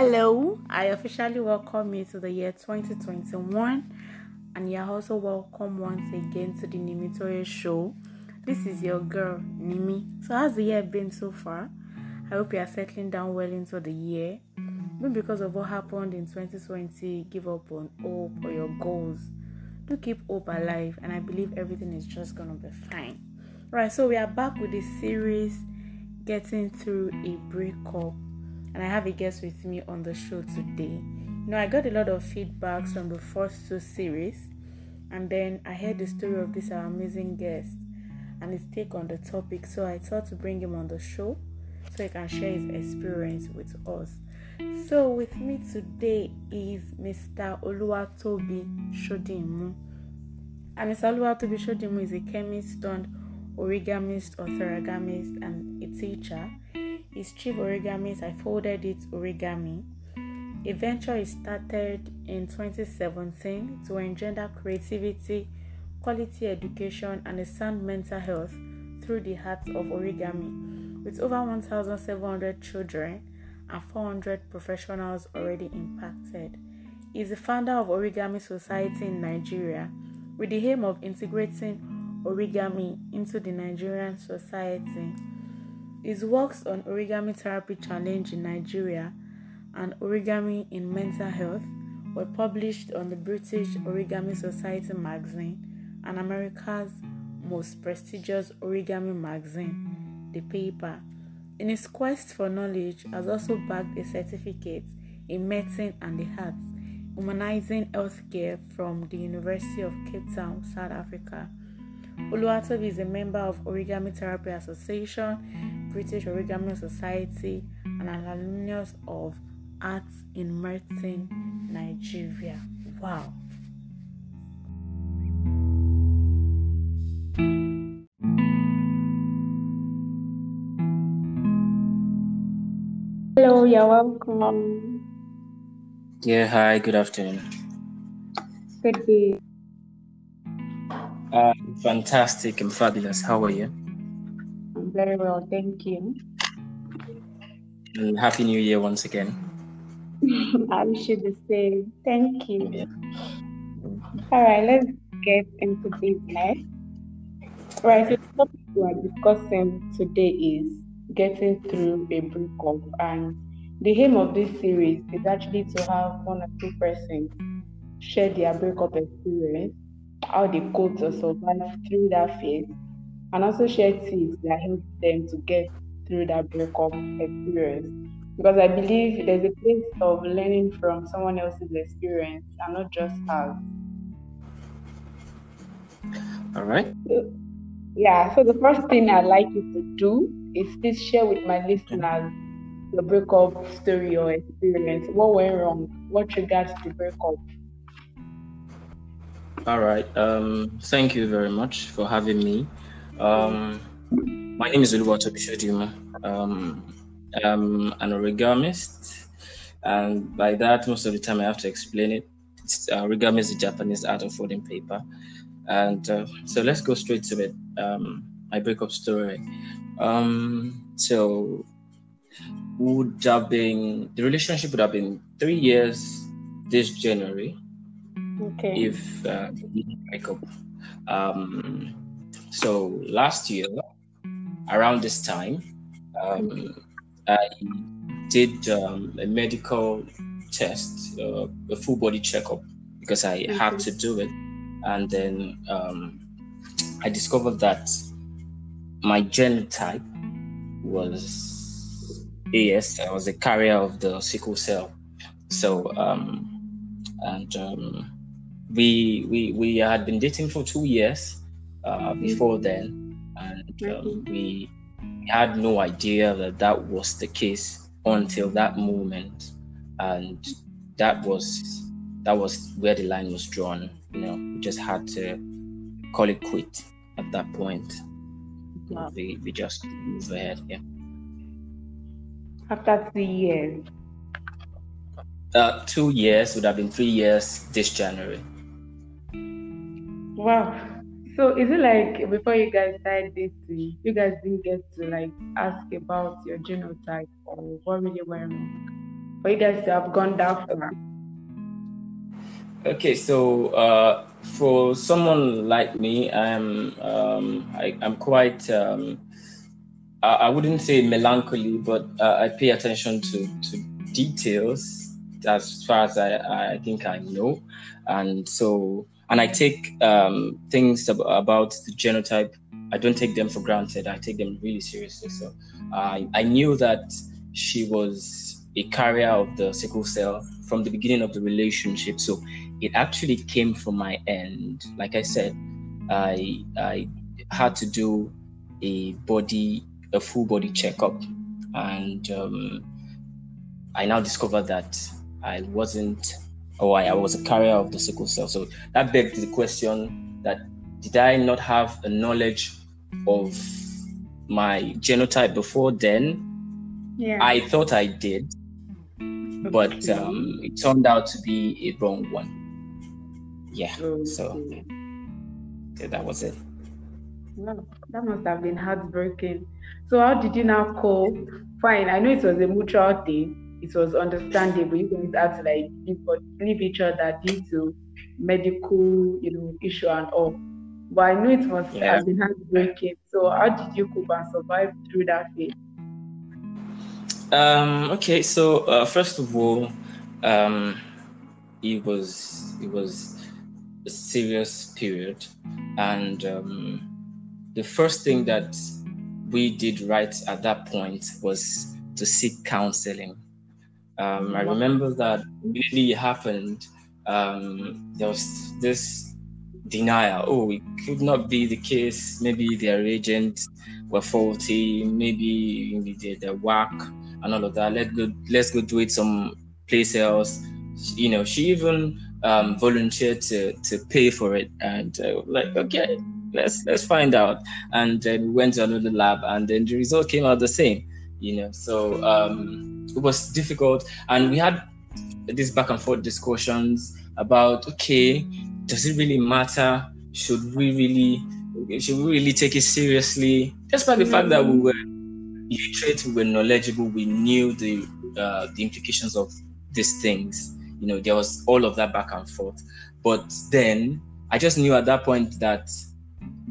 Hello, I officially welcome you to the year 2021, and you're also welcome once again to the Nimitoye show. This is your girl, Nimi. So, how's the year been so far? I hope you are settling down well into the year. Maybe because of what happened in 2020, give up on hope or your goals. Do keep hope alive, and I believe everything is just gonna be fine. Right, so we are back with the series Getting Through a Breakup and I have a guest with me on the show today. You know, I got a lot of feedbacks from the first two series, and then I heard the story of this amazing guest and his take on the topic. So I thought to bring him on the show so he can share his experience with us. So with me today is Mr. Oluwatobi Sodimu. And Mr. Oluwatobi Sodimu is a chemist turned origamist, theragamist, and a teacher is chief origamist. iFoldedit origami. A is started in 2017 to engender creativity, quality education, and a sound mental health through the heart of origami, with over 1,700 children and 400 professionals already impacted. He is the founder of Origami Society in Nigeria, with the aim of integrating origami into the Nigerian society. His works on origami therapy challenge in Nigeria and origami in mental health were published on the British Origami Society magazine and America's most prestigious origami magazine, The Paper. In his quest for knowledge, has also bagged a certificate in medicine and the arts, humanizing healthcare from the University of Cape Town, South Africa. Oluwatobi is a member of Origami Therapy Association, British Origami Society, and an alumnus of Arts in Medicine, Nigeria. Wow. Hello, you're welcome. Yeah, hi, good afternoon. Good day. Uh, fantastic and fabulous. How are you? Very well, thank you. And Happy New Year once again. I wish you the same. Thank you. Yeah. All right, let's get into business. All right, so the topic we are discussing today is getting through a breakup, and the aim of this series is actually to have one or two persons share their breakup experience, how they cope or survive through that phase, and also share tips that help them to get through that breakup experience. Because I believe there's a place of learning from someone else's experience and not just ours. All right. So, yeah, so the first thing I'd like you to do is please share with my listeners your breakup story or experience. What went wrong? What triggered the breakup? All right. Um, thank you very much for having me. Um, my name is Oluwatobi Sodimu. Um, I'm an origamist, and by that, most of the time I have to explain it. It's, uh, origami is the Japanese art of folding paper, and uh, so let's go straight to it. Um, my breakup story. Um, so would have been the relationship would have been three years this January Okay. if uh, we break up. Um, so last year, around this time, um, I did um, a medical test, uh, a full body checkup, because I had to do it, and then um, I discovered that my genotype was AS. I was a carrier of the sickle cell. So, um, and um, we we we had been dating for two years uh, before then, and um, we had no idea that that was the case until that moment, and that was that was where the line was drawn. You know, we just had to call it quit at that point. Wow. We we just move ahead. Yeah. After three years. Uh, two years would have been three years this January. Wow. So is it like before you guys started dating, you guys didn't get to like ask about your genotype or what really went wrong? for you guys to have gone that far? Okay, so uh, for someone like me, I'm um, I, am quite um, I, I, wouldn't say melancholy, but uh, I pay attention to to details as far as I, I think I know, and so and I take um, things ab- about the genotype. I don't take them for granted. I take them really seriously. So I I knew that she was a carrier of the sickle cell from the beginning of the relationship. So it actually came from my end. Like I said, I I had to do a body a full body checkup, and um, I now discovered that I wasn't, or I, I was a carrier of the sickle cell. So that begged the question that did I not have a knowledge of my genotype before then? Yeah. I thought I did, but um, it turned out to be a wrong one. Yeah. Okay. So yeah, that was it. Wow, that must have been heartbreaking. So how did you now cope? Fine, I know it was a mutual thing. It was understandable. You guys had to like leave, leave each other due to medical, you know, issue and all. But I know it must yeah. have been heartbreaking. So how did you cope and survive through that phase? Um, okay, so uh, first of all, um, it was it was a serious period, and um, the first thing that we did right at that point was to seek counseling. Um, I remember that immediately it happened. Um, there was this denial. Oh, it could not be the case. Maybe the reagents were faulty. Maybe the, the work and all of that. Let's go. Let's go do it some place else. You know, she even um, volunteered to to pay for it, and uh, like, okay, let's let's find out. And then we went to another lab, and then the result came out the same. You know, so um, it was difficult, and we had these back and forth discussions about okay, does it really matter? Should we really should we really take it seriously? Despite the mm-hmm. fact that we were literate, we were knowledgeable, we knew the uh, the implications of these things. You know, there was all of that back and forth. But then I just knew at that point that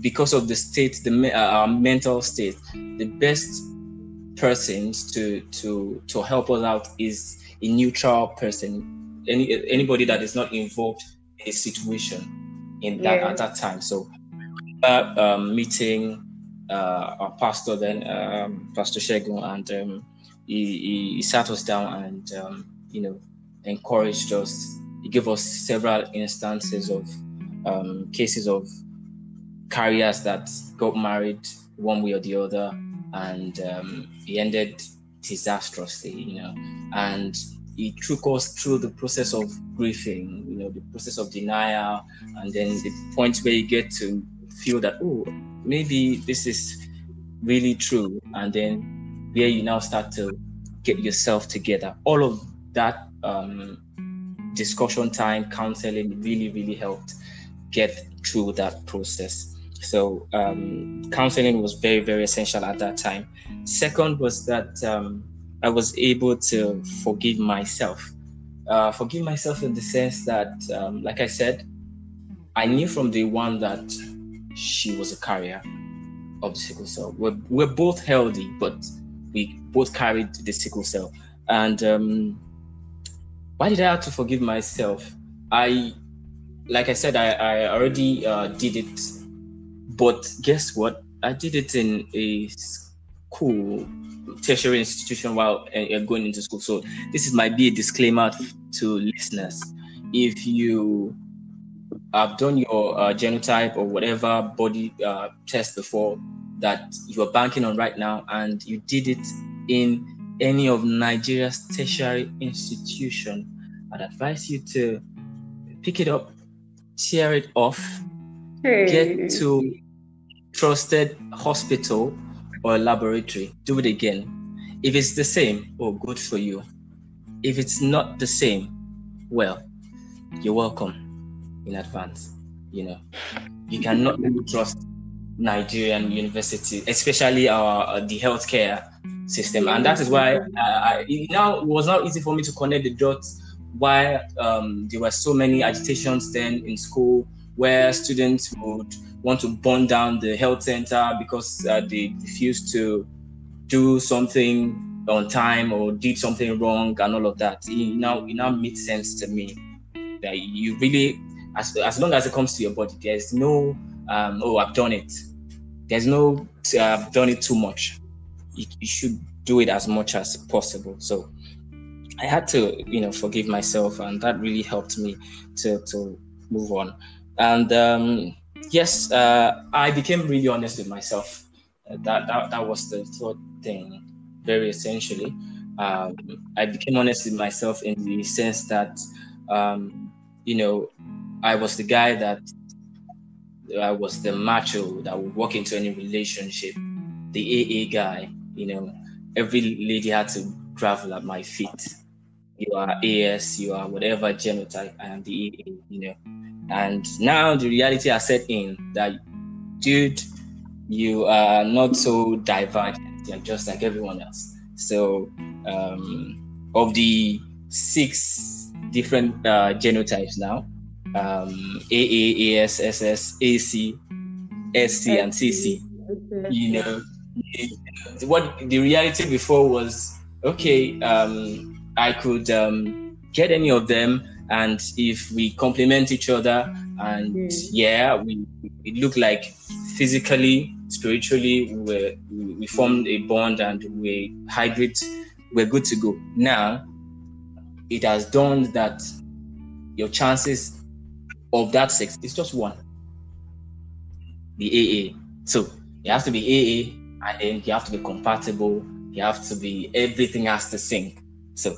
because of the state, the uh, mental state, the best persons to to to help us out is a neutral person, any anybody that is not involved in a situation in that yeah. at that time. So, that um, meeting uh, our pastor then, um, Pastor Shegun, and um, he, he, sat us down and um, you know encouraged us. He gave us several instances of um, cases of carriers that got married one way or the other, and um, he ended disastrously, you know. And it took us through the process of grieving, you know, the process of denial, and then the point where you get to feel that, oh, maybe this is really true, and then where you now start to get yourself together. All of that um, discussion time, counseling really, really helped get through that process. So um, counseling was very, very essential at that time. Second was that um, I was able to forgive myself. Uh, forgive myself in the sense that, um, like I said, I knew from day one that she was a carrier of the sickle cell. We're, we're both healthy, but we both carried the sickle cell. And um, why did I have to forgive myself? I, like I said, I, I already uh, did it but guess what? I did it in a school, tertiary institution while uh, going into school. So this is might be a disclaimer to listeners. If you have done your uh, genotype or whatever body uh, test before that you are banking on right now, and you did it in any of Nigeria's tertiary institution, I'd advise you to pick it up, tear it off, hey. get to trusted hospital or laboratory, do it again. If it's the same, oh, good for you. If it's not the same, well, you're welcome in advance. You know, you cannot really trust Nigerian university, especially our uh, the healthcare system, and that is why uh, I, now it was not easy for me to connect the dots. Why um, there were so many agitations then in school, where students would want to burn down the health center because uh, they refused to do something on time or did something wrong and all of that. It now it now makes sense to me that you really, as as long as it comes to your body, there's no um, oh I've done it. There's no uh, I've done it too much. You, you should do it as much as possible. So I had to you know forgive myself, and that really helped me to to move on. And um, yes, uh, I became really honest with myself. Uh, that, that that was the third thing very essentially. Um, I became honest with myself in the sense that, um, you know, I was the guy that I was the macho that would walk into any relationship, the AA guy. You know, every lady had to gravel at my feet. You are AS, you are whatever genotype, I am the AA. You know, and now the reality has set in that, dude, you are not so divergent they're just like everyone else. So, um, of the six different uh, genotypes now, um, AA, AS, SS, AC, SC, and CC, you know, what the reality before was okay, um, I could um, get any of them, and if we complement each other, and mm. yeah, we it looked like physically spiritually we we formed a bond and we hybrid we're good to go. Now it has dawned that your chances of that sex is just one. The aa so you have to be aa and then you have to be compatible. You have to be everything has to sync. So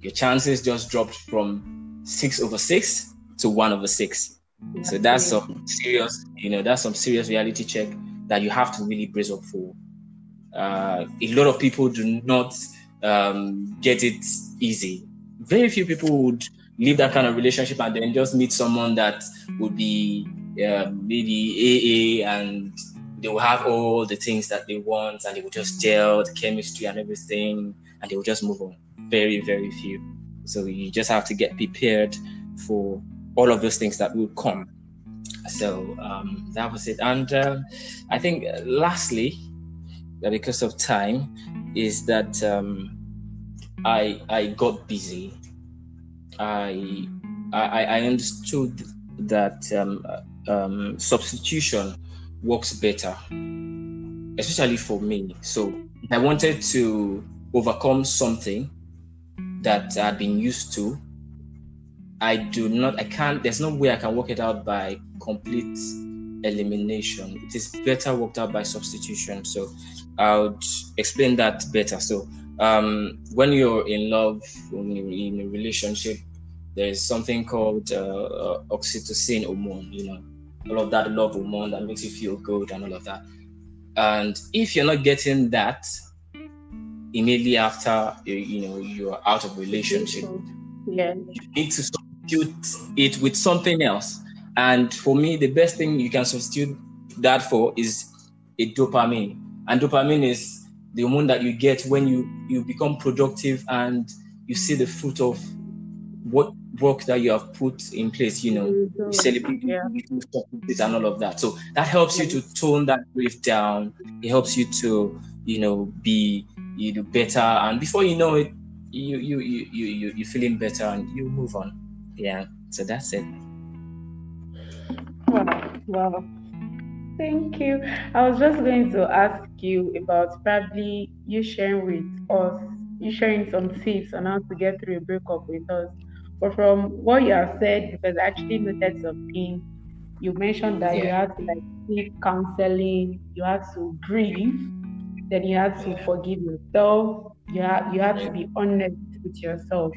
your chances just dropped from six over six to one over six so that's some serious you know that's some serious reality check that you have to really brace up for. Uh, a lot of people do not um, get it easy. Very few people would leave that kind of relationship and then just meet someone that would be uh, maybe AA and they will have all the things that they want and they will just gel the chemistry and everything and they will just move on. Very, very few. So you just have to get prepared for all of those things that will come. So um, that was it. And uh, I think, uh, lastly, uh, because of time, is that um, I I got busy. I I, I understood that um, uh, um, substitution works better, especially for me. So I wanted to overcome something that I've been used to I do not, I can't, there's no way I can work it out by complete elimination. It is better worked out by substitution. So I'll explain that better. So um, when you're in love, when you're in a relationship, there's something called uh, uh, oxytocin hormone, you know, all of that love hormone that makes you feel good and all of that. And if you're not getting that immediately after, you know, you're out of relationship, yeah. you need to substitute it with something else. And for me, the best thing you can substitute that for is a dopamine. And dopamine is the hormone that you get when you you become productive and you see the fruit of what work that you have put in place. You know, mm-hmm. you celebrate yeah. and all of that. So that helps you to tone that grief down. It helps you to you know be you do better. And before you know it, you you you you you you're feeling better and you move on. Yeah so that's it. Wow wow. Thank you. I was just going to ask you about probably you sharing with us you sharing some tips on how to get through a breakup with us. But from what you have said because i actually noted something you mentioned that yeah. you had to like seek counseling you had to grieve then you have to forgive yourself you have, you had to be honest with yourself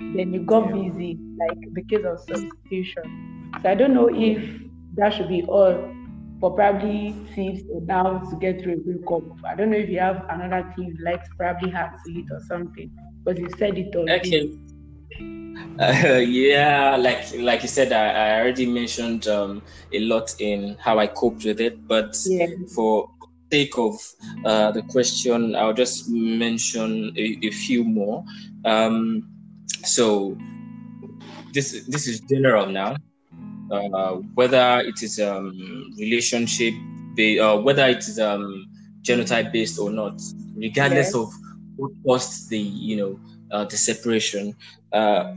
then you got busy, like because of substitution. So I don't know if that should be all for probably tips or now to get through a breakup. I don't know if you have another tip you'd like to probably have to eat or something, because you said it already. Okay. Uh, yeah, like like you said, I, I already mentioned um, a lot in how I coped with it. But yeah. for sake of uh, the question, I'll just mention a, a few more. Um, so this this is general now. Uh, whether it is um, relationship, based, uh, whether it is um, genotype based or not, regardless yes. of what caused the you know uh, the separation. Uh,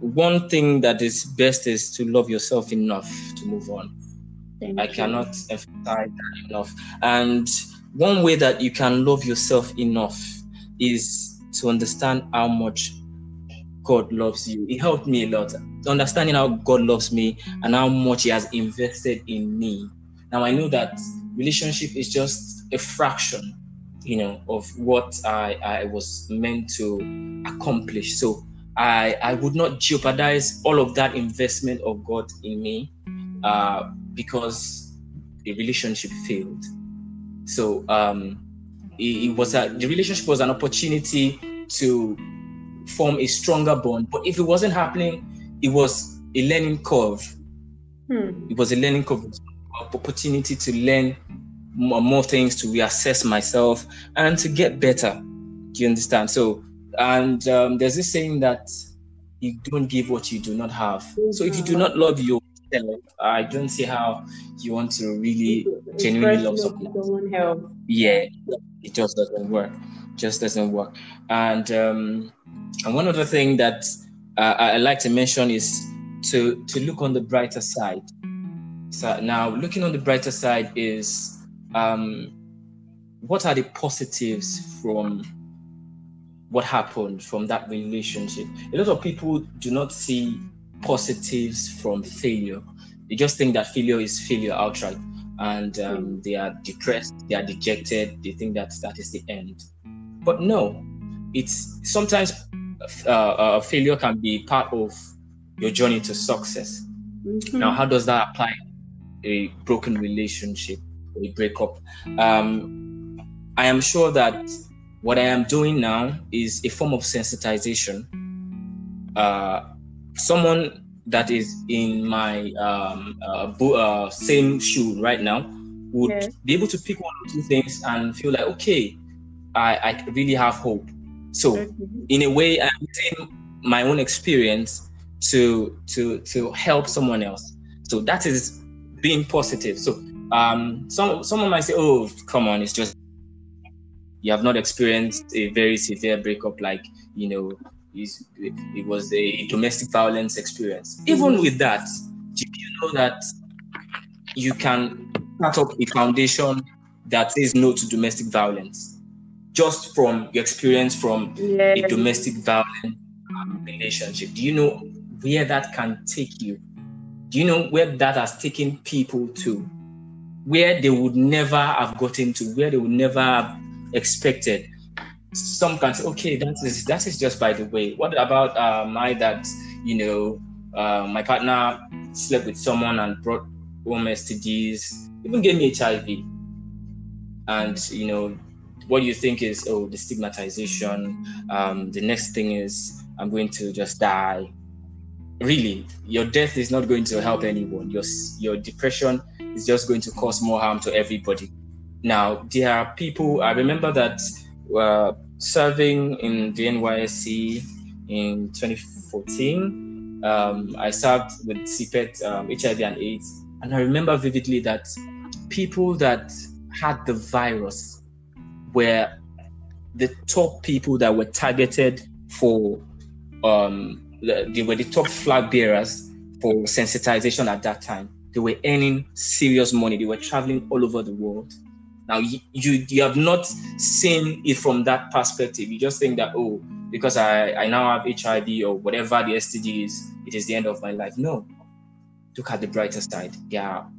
one thing that is best is to love yourself enough to move on. Thank I you. cannot emphasize that enough. And one way that you can love yourself enough is to understand how much God loves you. It helped me a lot. Understanding how God loves me and how much He has invested in me. Now I know that relationship is just a fraction, you know, of what I, I was meant to accomplish. So I I would not jeopardize all of that investment of God in me uh, because the relationship failed. So um, it, it was a the relationship was an opportunity to form a stronger bond. But if it wasn't happening, it was a learning curve. Hmm. It was a learning curve, opportunity to learn more, more, things, to reassess myself, and to get better. Do you understand? So, and um, there's this saying that you don't give what you do not have. So, if you do not love yourself, I don't see how you want to really genuinely love someone. Yeah, it just doesn't work. Just doesn't work. And um, and one other thing that uh, I like to mention is to to look on the brighter side. So now, looking on the brighter side is um, what are the positives from what happened from that relationship? A lot of people do not see positives from failure. They just think that failure is failure outright, and um, they are depressed, they are dejected, they think that that is the end. But no, it's sometimes uh, uh, failure can be part of your journey to success. Mm-hmm. Now, how does that apply a broken relationship or a breakup? Um, I am sure that what I am doing now is a form of sensitization. Uh, someone that is in my um, uh, bo- uh, same shoe right now would yes. be able to pick one or two things and feel like, okay, I, I really have hope. So, in a way, I'm using my own experience to to to help someone else. So that is being positive. So, um, some someone might say, "Oh, come on, it's just you have not experienced a very severe breakup, like you know, it was a domestic violence experience." Even with that, do you know that you can start up a foundation that says no to domestic violence? just from your experience from yes. a domestic violence relationship? Do you know where that can take you? Do you know where that has taken people to? Where they would never have gotten to, where they would never have expected. Some can say, okay, that is that is just by the way. What about my that you know uh, my partner slept with someone and brought home STDs, even gave me HIV, and you know what you think is oh the stigmatization? Um, the next thing is i'm going to just die. Really your death is not going to help anyone. Your your depression is just going to cause more harm to everybody. Now there are people i remember that uh, serving in the nysc in 2014 um, i served with cpet um, hiv and aids. And i remember vividly that people that had the virus were the top people that were targeted for um they were the top flag bearers for sensitization at that time. They were earning serious money. They were traveling all over the world now you, you you have not seen it from that perspective you just think that oh because i i now have hiv or whatever the std is it is the end of my life no look at the brighter side there are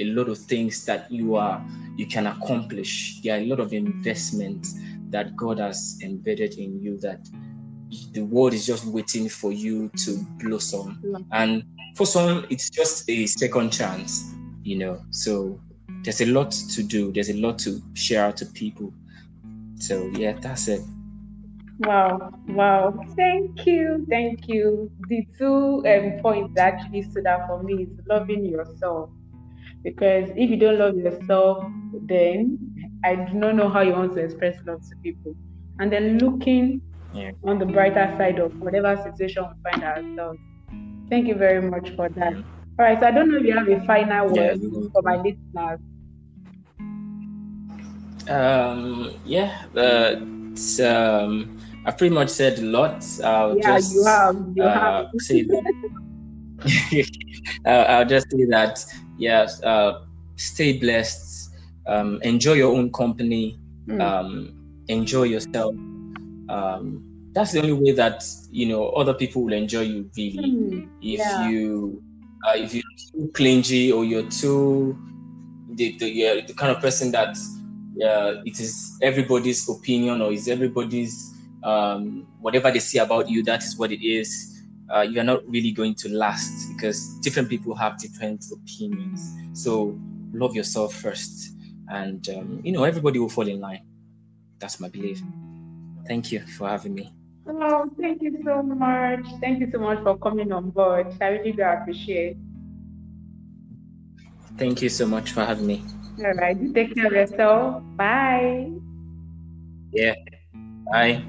a lot of things that you are you can accomplish. There are a lot of investments that God has embedded in you that the world is just waiting for you to blossom. Mm. And for some, it's just a second chance, you know. So there's a lot to do. There's a lot to share out to people. So yeah, that's it. Wow, wow. Thank you. Thank you. The two um, points that actually stood out for me is loving yourself because if you don't love yourself, then I do not know how you want to express love to people. And then looking Yeah. on the brighter side of whatever situation we find ourselves. Thank you very much for that. All right, so I don't know if you have a final word you- for my listeners. Um, yeah, uh, um, I pretty much said a lot. I'll Yeah, just you have. You uh, have. say that. I'll, just say that. Yes, uh, stay blessed. Um, enjoy your own company. Mm. Um, enjoy yourself. Um, that's the only way that you know other people will enjoy you. Really, Mm, if yeah. you uh, if you're too clingy or you're too the the, yeah, the kind of person that uh, it is everybody's opinion or is everybody's um, whatever they see about you that is what it is. Uh, you're not really going to last because different people have different opinions. So love yourself first and um, you know everybody will fall in line. That's my belief. Thank you for having me Oh, thank you so much. Thank you so much for coming on board. I really do appreciate. thank you so much for having me All right, you take care of yourself. Bye. yeah bye